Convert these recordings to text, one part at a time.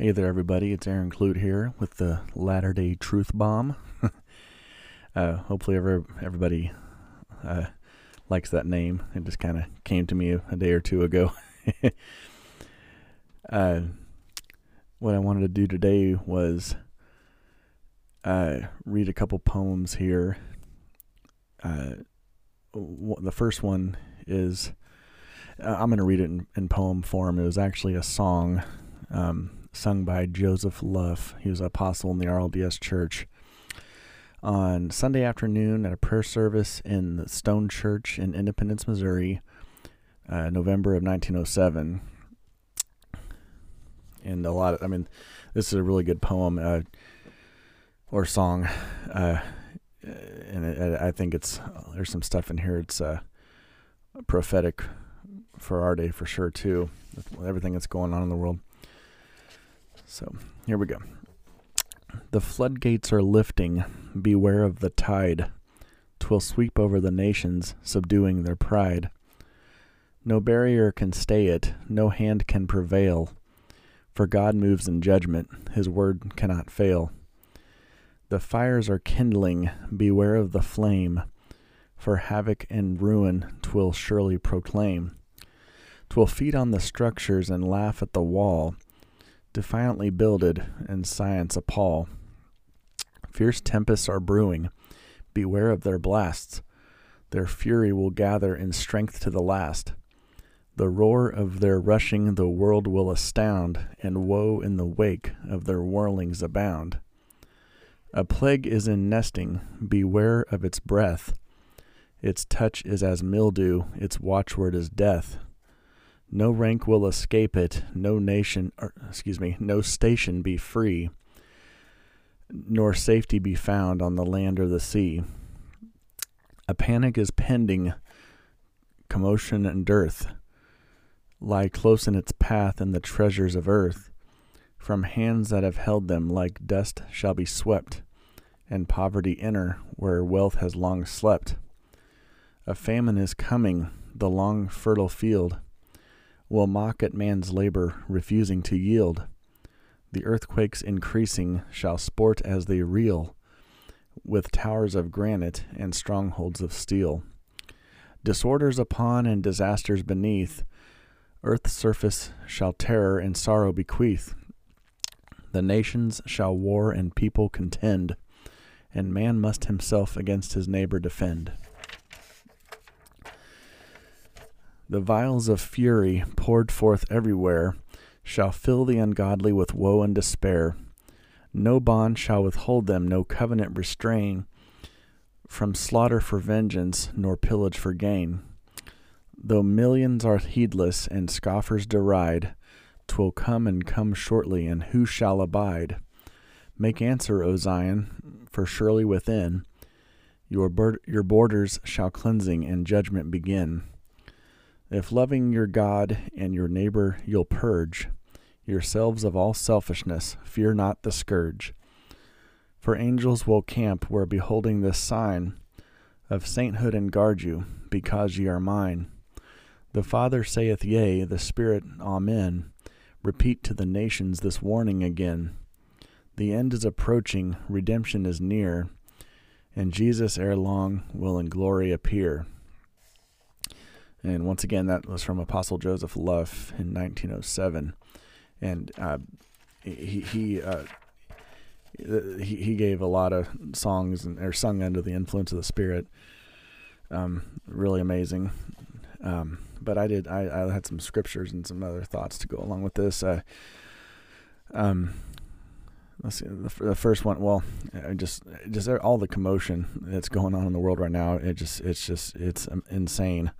Hey there, everybody. It's Aaron Clute here with the Latter day Truth Bomb. uh, hopefully, every, everybody uh, likes that name. It just kind of came to me a, a, day or two ago. uh, what I wanted to do today was uh, read a couple poems here. Uh, the first one is uh, I'm going to read it in, in, poem form. It was actually a song. Um, sung by Joseph Luff. He was an apostle in the RLDS church. On Sunday afternoon at a prayer service in the Stone Church in Independence, Missouri, uh, November of 1907. And a lot of, I mean, this is a really good poem uh, or song. Uh, and it, I think it's, there's some stuff in here. It's uh, prophetic for our day for sure, too, with everything that's going on in the world. So here we go. The floodgates are lifting. Beware of the tide. Twill sweep over the nations, subduing their pride. No barrier can stay it, no hand can prevail. For God moves in judgment, his word cannot fail. The fires are kindling, beware of the flame. For havoc and ruin twill surely proclaim. Twill feed on the structures and laugh at the wall defiantly builded, and science appall. Fierce tempests are brewing. Beware of their blasts. Their fury will gather in strength to the last. The roar of their rushing the world will astound, and woe in the wake of their whirlings abound. A plague is in nesting, beware of its breath. Its touch is as mildew, its watchword is death. No rank will escape it, no nation, or, excuse me, no station be free, nor safety be found on the land or the sea. A panic is pending, commotion and dearth lie close in its path, and the treasures of earth from hands that have held them like dust shall be swept, and poverty enter where wealth has long slept. A famine is coming, the long fertile field will mock at man's labor, refusing to yield. The earthquakes increasing shall sport as they reel, with towers of granite and strongholds of steel. Disorders upon and disasters beneath, earth's surface shall terror and sorrow bequeath. The nations shall war and people contend, and man must himself against his neighbor defend. The vials of fury poured forth everywhere shall fill the ungodly with woe and despair. No bond shall withhold them, no covenant restrain from slaughter for vengeance, nor pillage for gain. Though millions are heedless and scoffers deride, twill come and come shortly, and who shall abide? Make answer, O Zion, for surely within your, your borders shall cleansing and judgment begin. If loving your God and your neighbor you'll purge yourselves of all selfishness, fear not the scourge. For angels will camp where beholding this sign of sainthood and guard you, because ye are mine. The Father saith yea, the Spirit, Amen. Repeat to the nations this warning again. The end is approaching, redemption is near, and Jesus ere long will in glory appear. And once again, that was from Apostle Joseph Luff in 1907. And uh, he he, uh, he he gave a lot of songs and or sung under the influence of the Spirit. Um, really amazing. Um, but I did I, I had some scriptures and some other thoughts to go along with this. Uh, um, let's see the, the first one. Well, just just all the commotion that's going on in the world right now. It just it's just it's um, insane.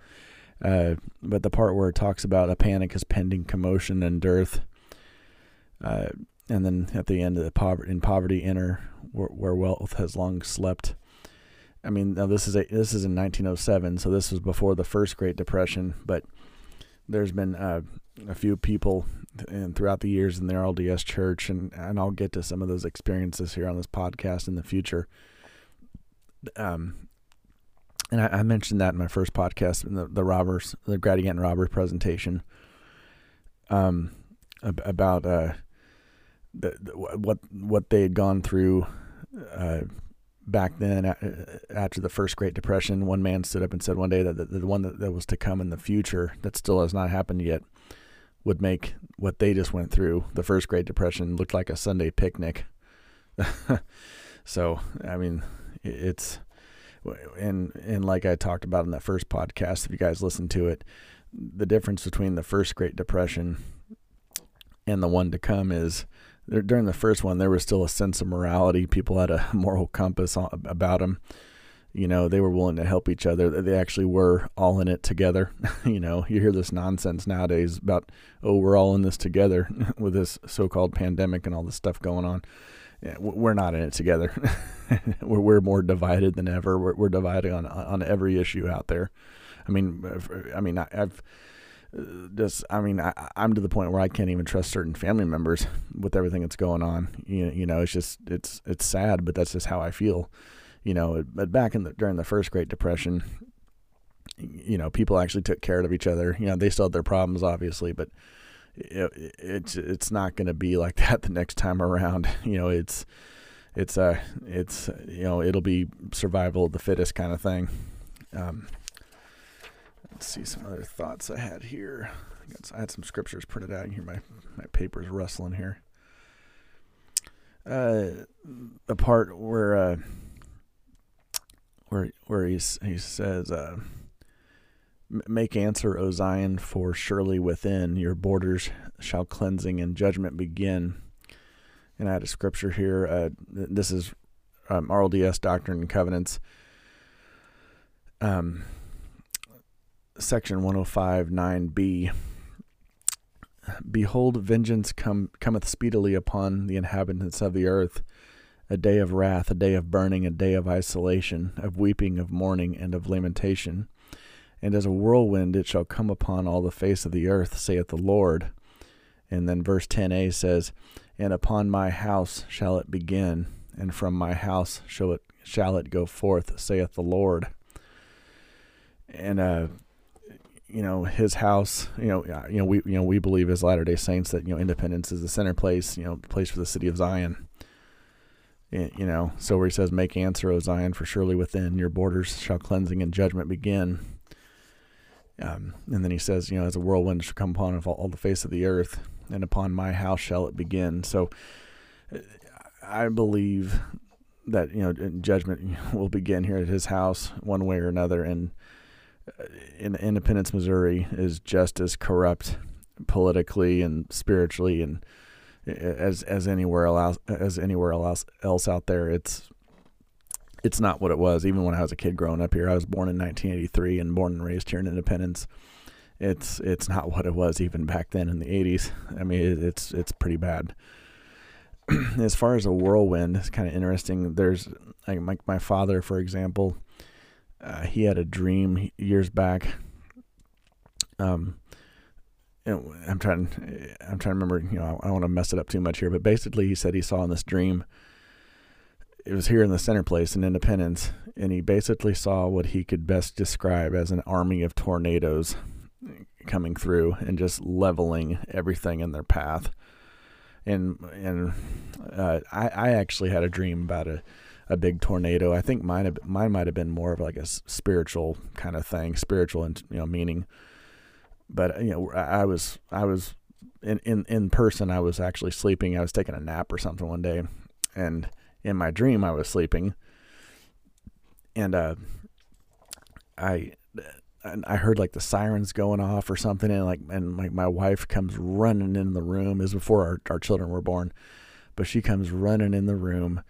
Uh, but the part where it talks about a panic is pending commotion and dearth, uh, and then at the end of the poverty in poverty enter where, where, wealth has long slept. I mean, now this is a this is in 1907, so this was before the first Great Depression. But there's been uh, a few people and throughout the years in the RLDS Church, and and I'll get to some of those experiences here on this podcast in the future. Um, and I, I, mentioned that in my first podcast, in the the robbers, the Gadianton robber presentation, um, about uh, the, the, what what they had gone through uh, back then after the first Great Depression. One man stood up and said one day that the, the one that, that was to come in the future that still has not happened yet would make what they just went through, the first Great Depression, look like a Sunday picnic. so, I mean, it's and and like I talked about in that first podcast, if you guys listen to it, the difference between the first Great Depression and the one to come is during the first one there was still a sense of morality. People had a moral compass about them. You know, they were willing to help each other. They actually were all in it together. you know, you hear this nonsense nowadays about, oh, we're all in this together with this so-called pandemic and all this stuff going on yeah, we're not in it together. we're, we're more divided than ever. We're, we're divided on on every issue out there. I mean, I mean, I, have uh, just, I mean, I, am to the point where I can't even trust certain family members with everything that's going on. You, you know, it's just, it's, it's sad, but that's just how I feel. You know, but back in the during the first Great Depression, you know, people actually took care of each other. You know, they still had their problems, obviously, but it, it's it's not going to be like that the next time around. You know, it's it's a uh, it's you know it'll be survival of the fittest kind of thing. Um, let's see some other thoughts I had here. I had some scriptures printed out. here my my paper's rustling here. Uh, the part where uh, where where he he says. Uh, Make answer, O Zion, for surely within your borders shall cleansing and judgment begin. And I had a scripture here. Uh, this is um, RLDS Doctrine and Covenants, um, section 105 9b. Behold, vengeance come, cometh speedily upon the inhabitants of the earth, a day of wrath, a day of burning, a day of isolation, of weeping, of mourning, and of lamentation and as a whirlwind it shall come upon all the face of the earth, saith the Lord. And then verse 10a says, And upon my house shall it begin, and from my house shall it shall it go forth, saith the Lord. And uh, you know his house. You know, you know we you know we believe as Latter Day Saints that you know Independence is the center place. You know, place for the city of Zion. You know, so where he says, "Make answer, O Zion, for surely within your borders shall cleansing and judgment begin." Um, and then he says, you know, as a whirlwind shall come upon all, all the face of the earth, and upon my house shall it begin. So I believe that you know judgment will begin here at his house one way or another and uh, in independence missouri is just as corrupt politically and spiritually and as as anywhere else as anywhere else else out there it's it's not what it was. Even when I was a kid growing up here, I was born in 1983 and born and raised here in Independence. It's it's not what it was even back then in the 80s. I mean, it, it's it's pretty bad. as far as a whirlwind, it's kind of interesting. There's like my my father, for example, uh, he had a dream years back. Um, I'm trying I'm trying to remember. You know, I don't want to mess it up too much here, but basically, he said he saw in this dream it was here in the center place in Independence, and he basically saw what he could best describe as an army of tornadoes coming through and just leveling everything in their path. And and uh, I I actually had a dream about a a big tornado. I think mine have, mine might have been more of like a spiritual kind of thing, spiritual and you know meaning. But you know, I was I was in in in person. I was actually sleeping. I was taking a nap or something one day, and in my dream I was sleeping, and uh, I I heard like the sirens going off or something, and like and like my wife comes running in the room. Is before our our children were born, but she comes running in the room.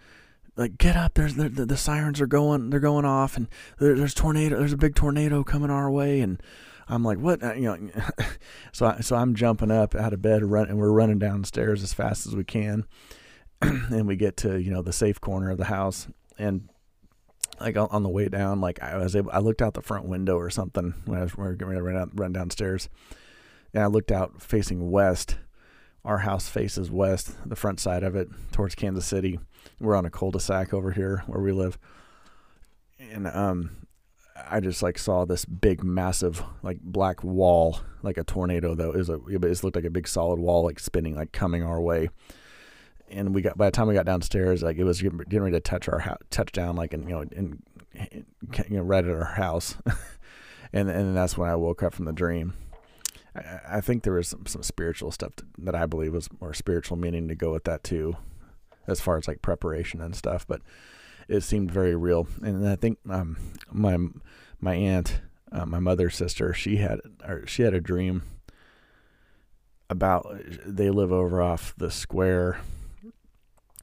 Like get up! There's the, the, the sirens are going. They're going off, and there, there's tornado. There's a big tornado coming our way, and I'm like, what? Uh, you know, so I, so I'm jumping up out of bed, run, and we're running downstairs as fast as we can, and we get to you know the safe corner of the house. And like on the way down like i was able i looked out the front window or something when i was getting ready to run, out, run downstairs. And i looked out facing west. Our house faces west the front side of it towards kansas city. We're on a cul-de-sac over here where we live. And um i just like saw this big massive like black wall like a tornado though it was a it looked like a big solid wall like spinning like coming our way and we got by the time we got downstairs, like it was getting ready to touch our house, touch down, like in you know, in you know, right at our house, and and that's when I woke up from the dream. I, I think there was some, some spiritual stuff to, that I believe was more spiritual meaning to go with that too, as far as like preparation and stuff. But it seemed very real, and I think um, my my aunt, uh, my mother's sister, she had or she had a dream about they live over off the square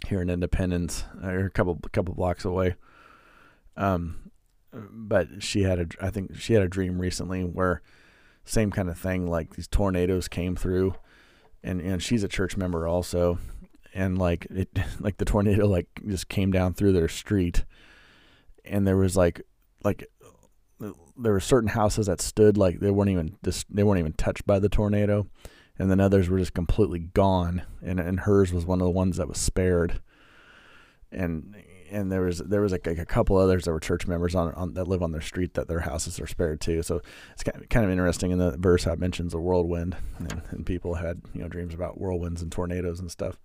here in Independence, or a couple couple blocks away. Um, but she had a I think she had a dream recently where same kind of thing like these tornadoes came through, and and she's a church member also, and like it like the tornado like just came down through their street, and there was like like there were certain houses that stood like they weren't even just they weren't even touched by the tornado and then others were just completely gone. And and hers was one of the ones that was spared. And and there was there was like, a couple others that were church members on, on that live on their street that their houses are spared too. So it's kind of, kind of interesting in the verse how it mentions a whirlwind and, and people had you know dreams about whirlwinds and tornadoes and stuff.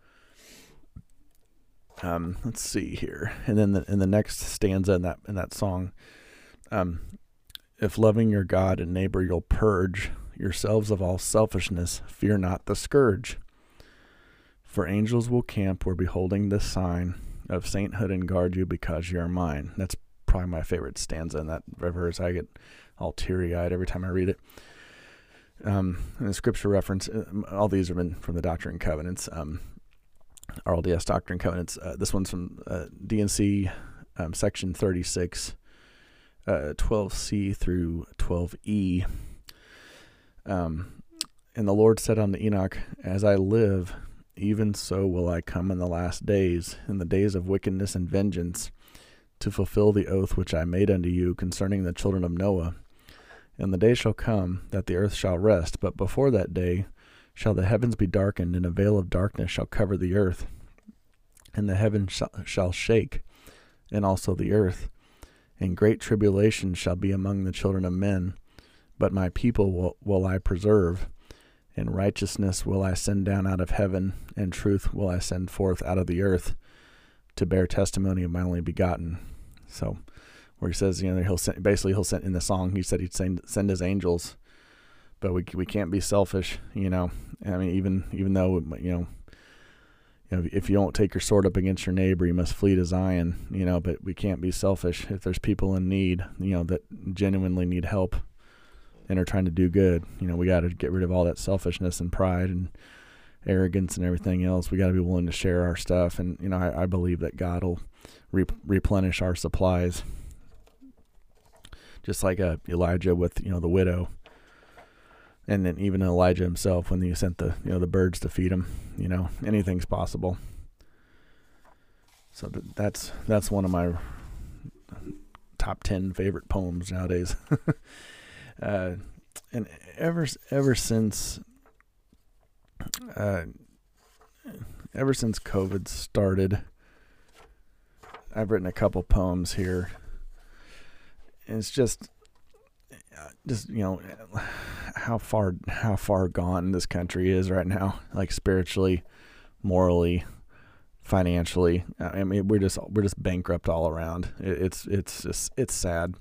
Um, let's see here. And then the, in the next stanza in that in that song um, if loving your god and neighbor you'll purge yourselves of all selfishness, fear not the scourge. For angels will camp where beholding this sign of sainthood and guard you because you are mine. That's probably my favorite stanza in that verse. I get all teary eyed every time I read it. Um, and the scripture reference, uh, all these have been from the Doctrine and Covenants, um, RLDS Doctrine and Covenants. Uh, this one's from uh, D&C um, section 36, uh, 12C through 12E. Um, and the Lord said unto Enoch, As I live, even so will I come in the last days, in the days of wickedness and vengeance, to fulfill the oath which I made unto you concerning the children of Noah. And the day shall come that the earth shall rest, but before that day shall the heavens be darkened, and a veil of darkness shall cover the earth. And the heavens shall, shall shake, and also the earth. And great tribulation shall be among the children of men but my people will, will I preserve. And righteousness will I send down out of heaven, and truth will I send forth out of the earth to bear testimony of my only begotten. So, where he says, you know, he'll send, basically he'll send in the song. He said he'd send send his angels, but we we can't be selfish, you know. I mean, even even though you know, you know, if you don't take your sword up against your neighbor, you must flee to Zion, you know. But we can't be selfish if there's people in need, you know, that genuinely need help and are trying to do good. You know, we got to get rid of all that selfishness and pride and arrogance and everything else. We got to be willing to share our stuff. And, you know, I, I believe that God will re- replenish our supplies. Just like uh, Elijah with, you know, the widow. And then even Elijah himself when he sent the, you know, the birds to feed him, you know, anything's possible. So that's that's one of my top 10 favorite poems nowadays. Uh, and ever ever since uh, ever since COVID started, I've written a couple poems here. And it's just just you know how far how far gone this country is right now, like spiritually, morally, financially. I mean, we're just we're just bankrupt all around. it's it's just it's sad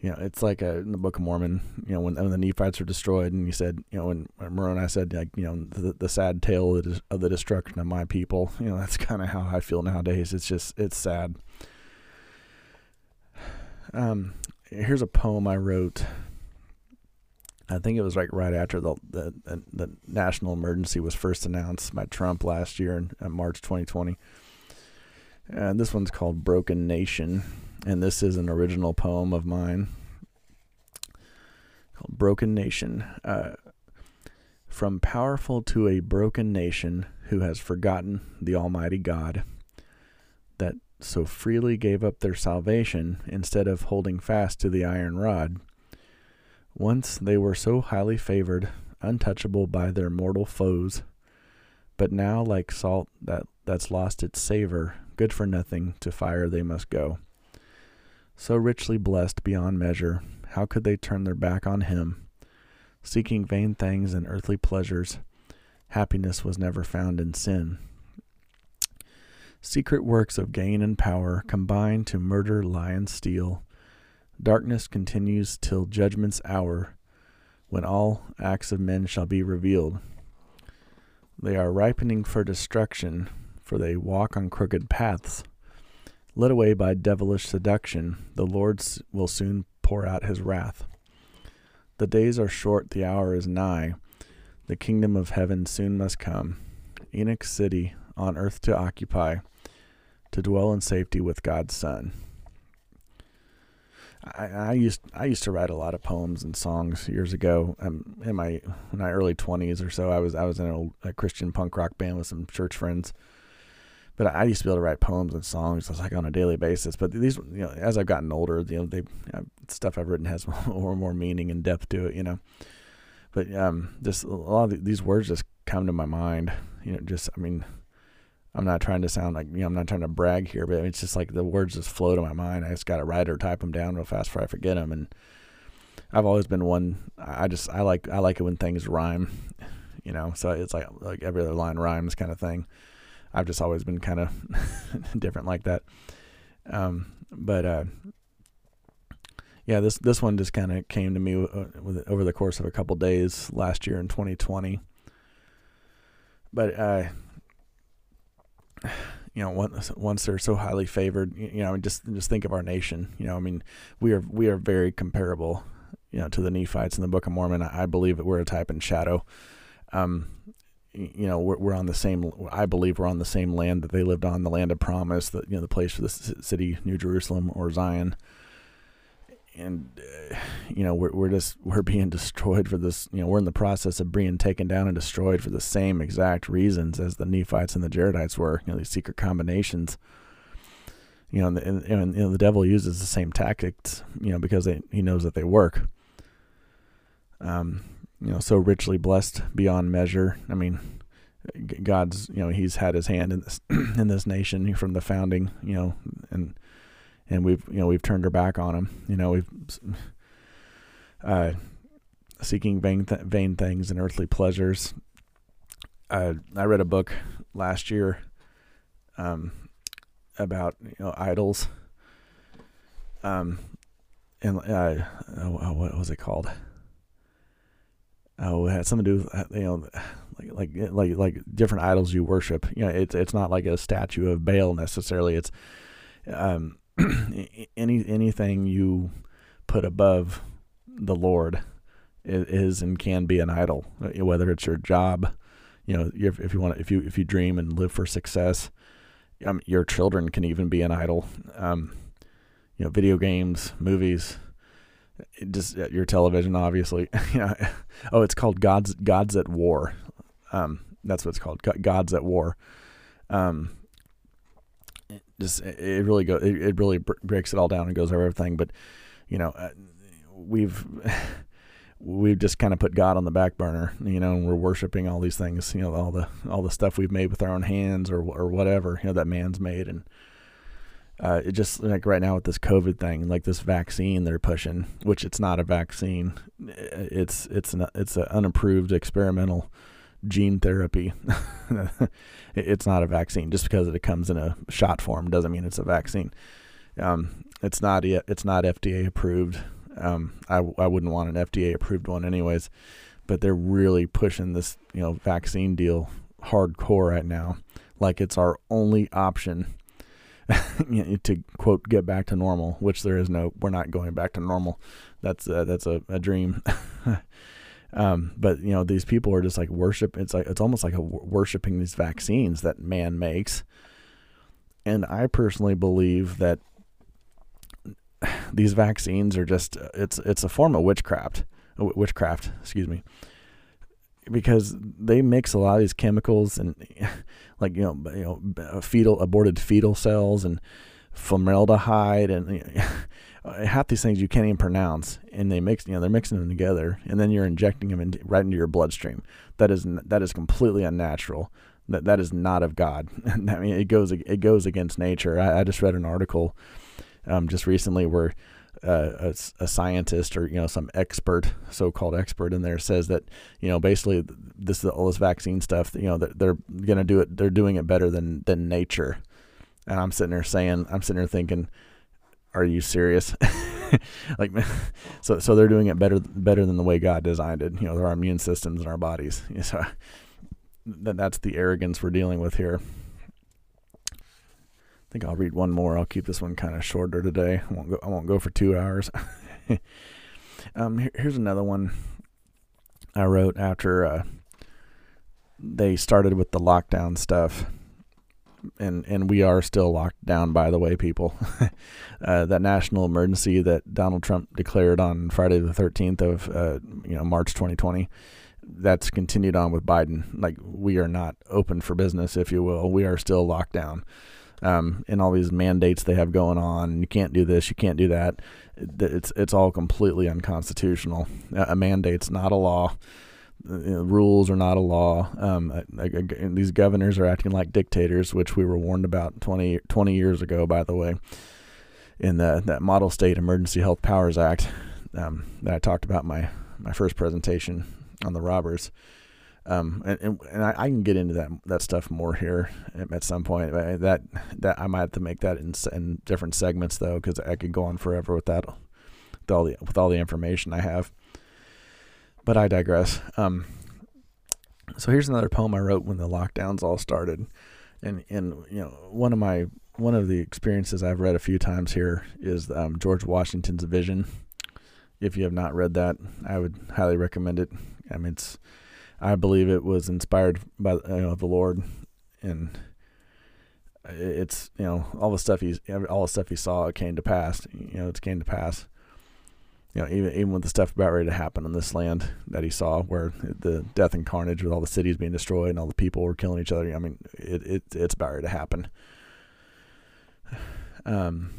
you know, it's like a, in the Book of Mormon, you know, when, when the Nephites were destroyed, and you said, you know, when, when Moroni said, like, you know, the, the sad tale of the, of the destruction of my people, you know, that's kind of how I feel nowadays. It's just, it's sad. Um, here's a poem I wrote. I think it was like right after the, the, the, the national emergency was first announced by Trump last year in, in March 2020. And this one's called Broken Nation and this is an original poem of mine called Broken Nation. Uh, from powerful to a broken nation who has forgotten the Almighty God, that so freely gave up their salvation instead of holding fast to the iron rod. Once they were so highly favored, untouchable by their mortal foes, but now, like salt that, that's lost its savor, good for nothing, to fire they must go. So richly blessed beyond measure, how could they turn their back on him? Seeking vain things and earthly pleasures, happiness was never found in sin. Secret works of gain and power combine to murder, lie, and steal. Darkness continues till judgment's hour, when all acts of men shall be revealed. They are ripening for destruction, for they walk on crooked paths. Led away by devilish seduction, the Lord will soon pour out his wrath. The days are short, the hour is nigh. The kingdom of heaven soon must come. Enoch city on earth to occupy, to dwell in safety with God's Son. I, I used I used to write a lot of poems and songs years ago. Um, in my in my early twenties or so, I was I was in a, a, Christian punk rock band with some church friends. But I used to be able to write poems and songs like on a daily basis. But these, you know, as I've gotten older, you know, they uh, stuff I've written has more more meaning and depth to it. You know, but um, just a lot of these words just come to my mind. You know, just I mean, I'm not trying to sound like you know I'm not trying to brag here, but it's just like the words just flow to my mind. I just got to write or type them down real fast before I forget them. And I've always been one. I just I like I like it when things rhyme, you know. So it's like like every other line rhymes kind of thing. I've just always been kind of different like that. Um, but uh, yeah, this this one just kind of came to me uh, over the course of a couple days last year in 2020. But uh, you know, once once they're so highly favored, you know, just just think of our nation. You know, I mean, we are we are very comparable, you know, to the Nephites in the Book of Mormon. I believe that we're a type and shadow. Um, you know, we're, we're on the same. I believe we're on the same land that they lived on, the land of promise, the you know, the place for the city, New Jerusalem or Zion and uh, you know we're we're just we're being destroyed for this. You know we're in the process of being taken down and destroyed for the same exact reasons as the Nephites and the Jaredites were. You know these secret combinations. You know, and, and, and you know, the devil uses the same tactics. You know because they, he knows that they work. Um, you know, so richly blessed beyond measure. I mean, God's you know He's had His hand in this in this nation from the founding. You know, and and we've you know we've turned our back on him. You know we've uh, seeking vain th- vain things and earthly pleasures. Uh, I read a book last year um, about you know idols. Um, and uh, oh, what was it called? Oh, it had something to do with you know, like like like like different idols you worship. You know, it's it's not like a statue of Baal necessarily. It's um, any anything you put above the Lord is and can be an idol. Uh, whether it's your job, you know, if you want, if you if you dream and live for success, um, your children can even be an idol. Um, you know, video games, movies, just uh, your television, obviously. yeah. oh, it's called Gods Gods at War. Um, that's what it's called. Gods at War. Um, just it really go it, it really breaks it all down and goes over everything. But you know, uh, we've we've just kind of put God on the back burner, you know, and we're worshiping all these things, you know, all the all the stuff we've made with our own hands or or whatever, you know, that man's made, and uh, it just like right now with this COVID thing, like this vaccine they're pushing, which it's not a vaccine, it's it's an it's an unapproved experimental gene therapy. it's not a vaccine. Just because it comes in a shot form doesn't mean it's a vaccine. Um, it's not. It's not FDA approved. Um, I I wouldn't want an FDA approved one anyways, but they're really pushing this you know vaccine deal hardcore right now, like it's our only option. to quote get back to normal which there is no we're not going back to normal that's uh, that's a, a dream um, but you know, these people are just like worship. It's like it's almost like a worshiping these vaccines that man makes. And I personally believe that these vaccines are just it's it's a form of witchcraft. Witchcraft, excuse me, because they mix a lot of these chemicals and like you know you know fetal aborted fetal cells and formaldehyde and uh, half these things you can't even pronounce, and they mix, you know, they're mixing them together, and then you're injecting them in, right into your bloodstream. That is that is completely unnatural. That that is not of God. I mean, it goes it goes against nature. I, I just read an article um, just recently where a, a, scientist or you know some expert, so-called expert in there, says that you know basically this all this vaccine stuff. You know that they're, they're going to do it. They're doing it better than than nature and I'm sitting there saying, I'm sitting there thinking, are you serious? like, so so they're doing it better better than the way God designed it. You know, our immune systems in our bodies. So that that's the arrogance we're dealing with here. I think I'll read one more. I'll keep this one kind of shorter today. I won't go. I won't go for two hours. um, here, here's another one I wrote after uh, they started with the lockdown stuff and and we are still locked down. By the way, people, uh, that national emergency that Donald Trump declared on Friday the thirteenth of uh, you know March 2020, that's continued on with Biden. Like we are not open for business, if you will. We are still locked down. Um, and all these mandates they have going on. You can't do this. You can't do that. It's it's all completely unconstitutional. A mandate's not a law you know, rules are not a law. Um, these governors are acting like dictators, which we were warned about 20, 20 years ago, by the way, in the, that Model State Emergency Health Powers Act um, that I talked about my, my first presentation on the robbers. Um, and, and, and I, I, can get into that that stuff more here at some point. That that I might have to make that in, in different segments though, because I could go on forever with that, with all the with all the information I have but I digress. Um, so here's another poem I wrote when the lockdowns all started, and and you know one of my one of the experiences I've read a few times here is um, George Washington's Vision. If you have not read that, I would highly recommend it. I mean, it's I believe it was inspired by you know, the Lord, and it's you know all the stuff he's all the stuff he saw it came to pass. You know, it came to pass you know, even even with the stuff about ready to happen on this land that he saw, where the death and carnage with all the cities being destroyed and all the people were killing each other. I mean, it, it it's about ready to happen. Um,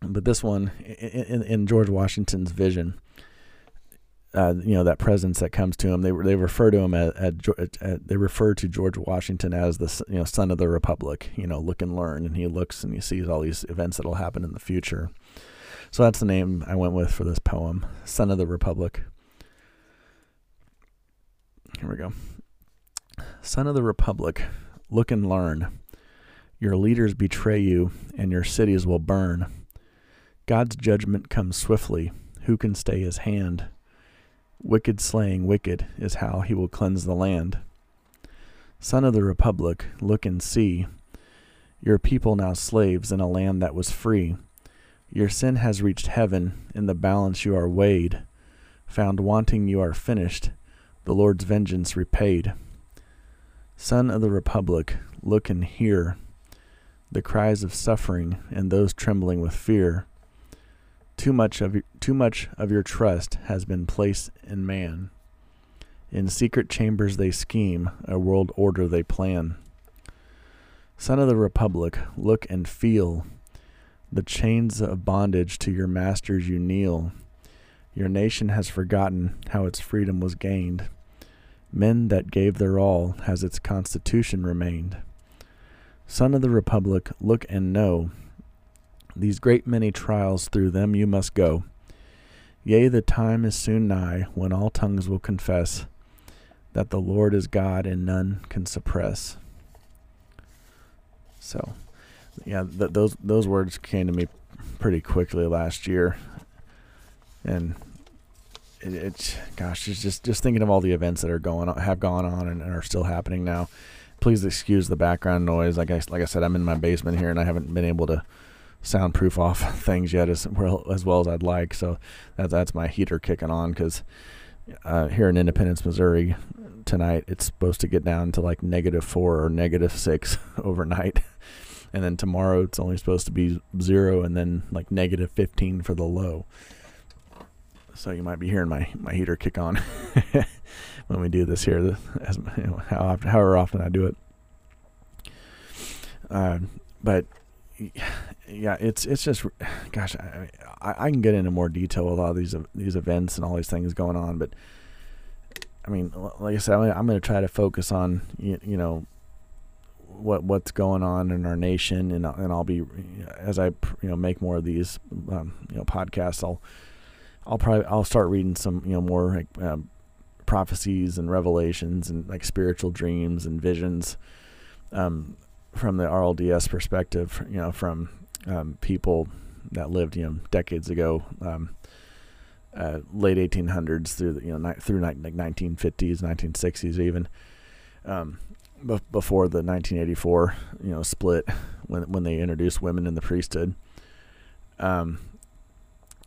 but this one, in, in George Washington's vision, uh, you know that presence that comes to him. They they refer to him as, as, as, they refer to George Washington as the you know son of the republic. You know, look and learn, and he looks and he sees all these events that'll happen in the future. So that's the name I went with for this poem, Son of the Republic. Here we go. Son of the Republic, look and learn. Your leaders betray you, and your cities will burn. God's judgment comes swiftly. Who can stay his hand? Wicked slaying wicked is how he will cleanse the land. Son of the Republic, look and see. Your people now slaves in a land that was free. Your sin has reached heaven, in the balance you are weighed. Found wanting, you are finished, the Lord's vengeance repaid. Son of the Republic, look and hear the cries of suffering and those trembling with fear. Too much of your, too much of your trust has been placed in man. In secret chambers they scheme, a world order they plan. Son of the Republic, look and feel the chains of bondage to your masters you kneel. Your nation has forgotten how its freedom was gained. Men that gave their all has its constitution remained. Son of the Republic, look and know. These great many trials through them you must go. Yea, the time is soon nigh when all tongues will confess that the Lord is God and none can suppress. So yeah, th- those those words came to me pretty quickly last year, and it, it's gosh, it's just just thinking of all the events that are going on, have gone on, and, and are still happening now. Please excuse the background noise. Like I like I said, I'm in my basement here, and I haven't been able to soundproof off things yet as well as well as I'd like. So that, that's my heater kicking on because uh, here in Independence, Missouri, tonight it's supposed to get down to like negative four or negative six overnight. And then tomorrow it's only supposed to be zero and then like negative 15 for the low. So you might be hearing my, my heater kick on when we do this here as you know, how however often I do it. Uh, but yeah it's it's just gosh I, I, I can get into more detail with all these these events and all these things going on but I mean like I said I'm going to try to focus on you, you know what what's going on in our nation, and and I'll be as I you know make more of these um, you know podcasts, I'll I'll probably I'll start reading some you know more like, um, prophecies and revelations and like spiritual dreams and visions. Um, from the RLDS perspective, you know, from um, people that lived, you know, decades ago, um, uh, late 1800s through the, you know ni- through ni- like 1950s, 1960s even, um, b- before the 1984 you know split when when they introduced women in the priesthood. Um,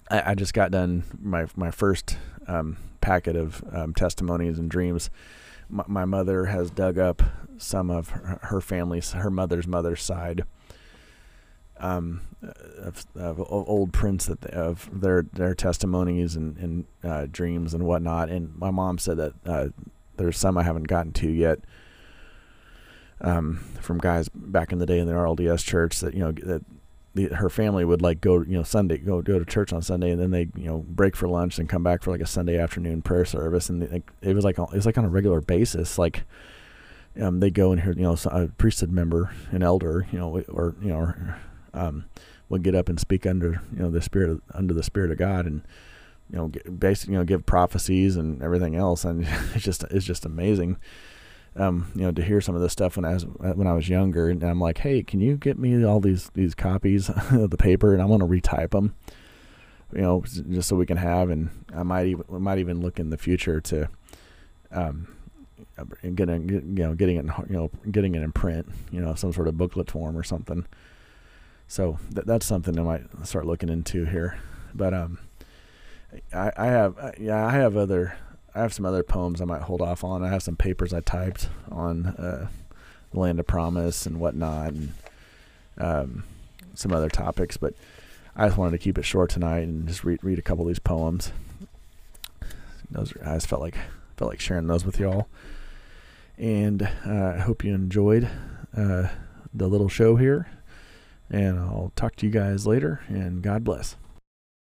I, I just got done my my first um, packet of um, testimonies and dreams. My, my mother has dug up some of her, her family's, her mother's mother's side um, of, of old prints that they, of their their testimonies and, and uh, dreams and whatnot. And my mom said that uh, there's some I haven't gotten to yet. Um, from guys back in the day in the RLDS church that you know that the, her family would like go you know Sunday go go to church on Sunday and then they you know break for lunch and come back for like a Sunday afternoon prayer service and like it was like it was like on a regular basis like um, they go and hear you know a priesthood member an elder you know or you know um, get up and speak under you know the spirit of, under the spirit of God and you know basically you know give prophecies and everything else. And it's just it's just amazing um, you know, to hear some of this stuff when I was when I was younger, and I'm like, hey, can you get me all these these copies of the paper, and I want to retype them, you know, just so we can have, and I might even might even look in the future to, um, getting you know getting it you know getting it in print, you know, some sort of booklet form or something. So th- that's something I might start looking into here, but um, I, I have yeah I have other I have some other poems I might hold off on. I have some papers I typed on uh, the land of promise and whatnot, and um, some other topics. But I just wanted to keep it short tonight and just read read a couple of these poems. Those are, I just felt like felt like sharing those with y'all, and uh, I hope you enjoyed uh, the little show here. And I'll talk to you guys later. And God bless.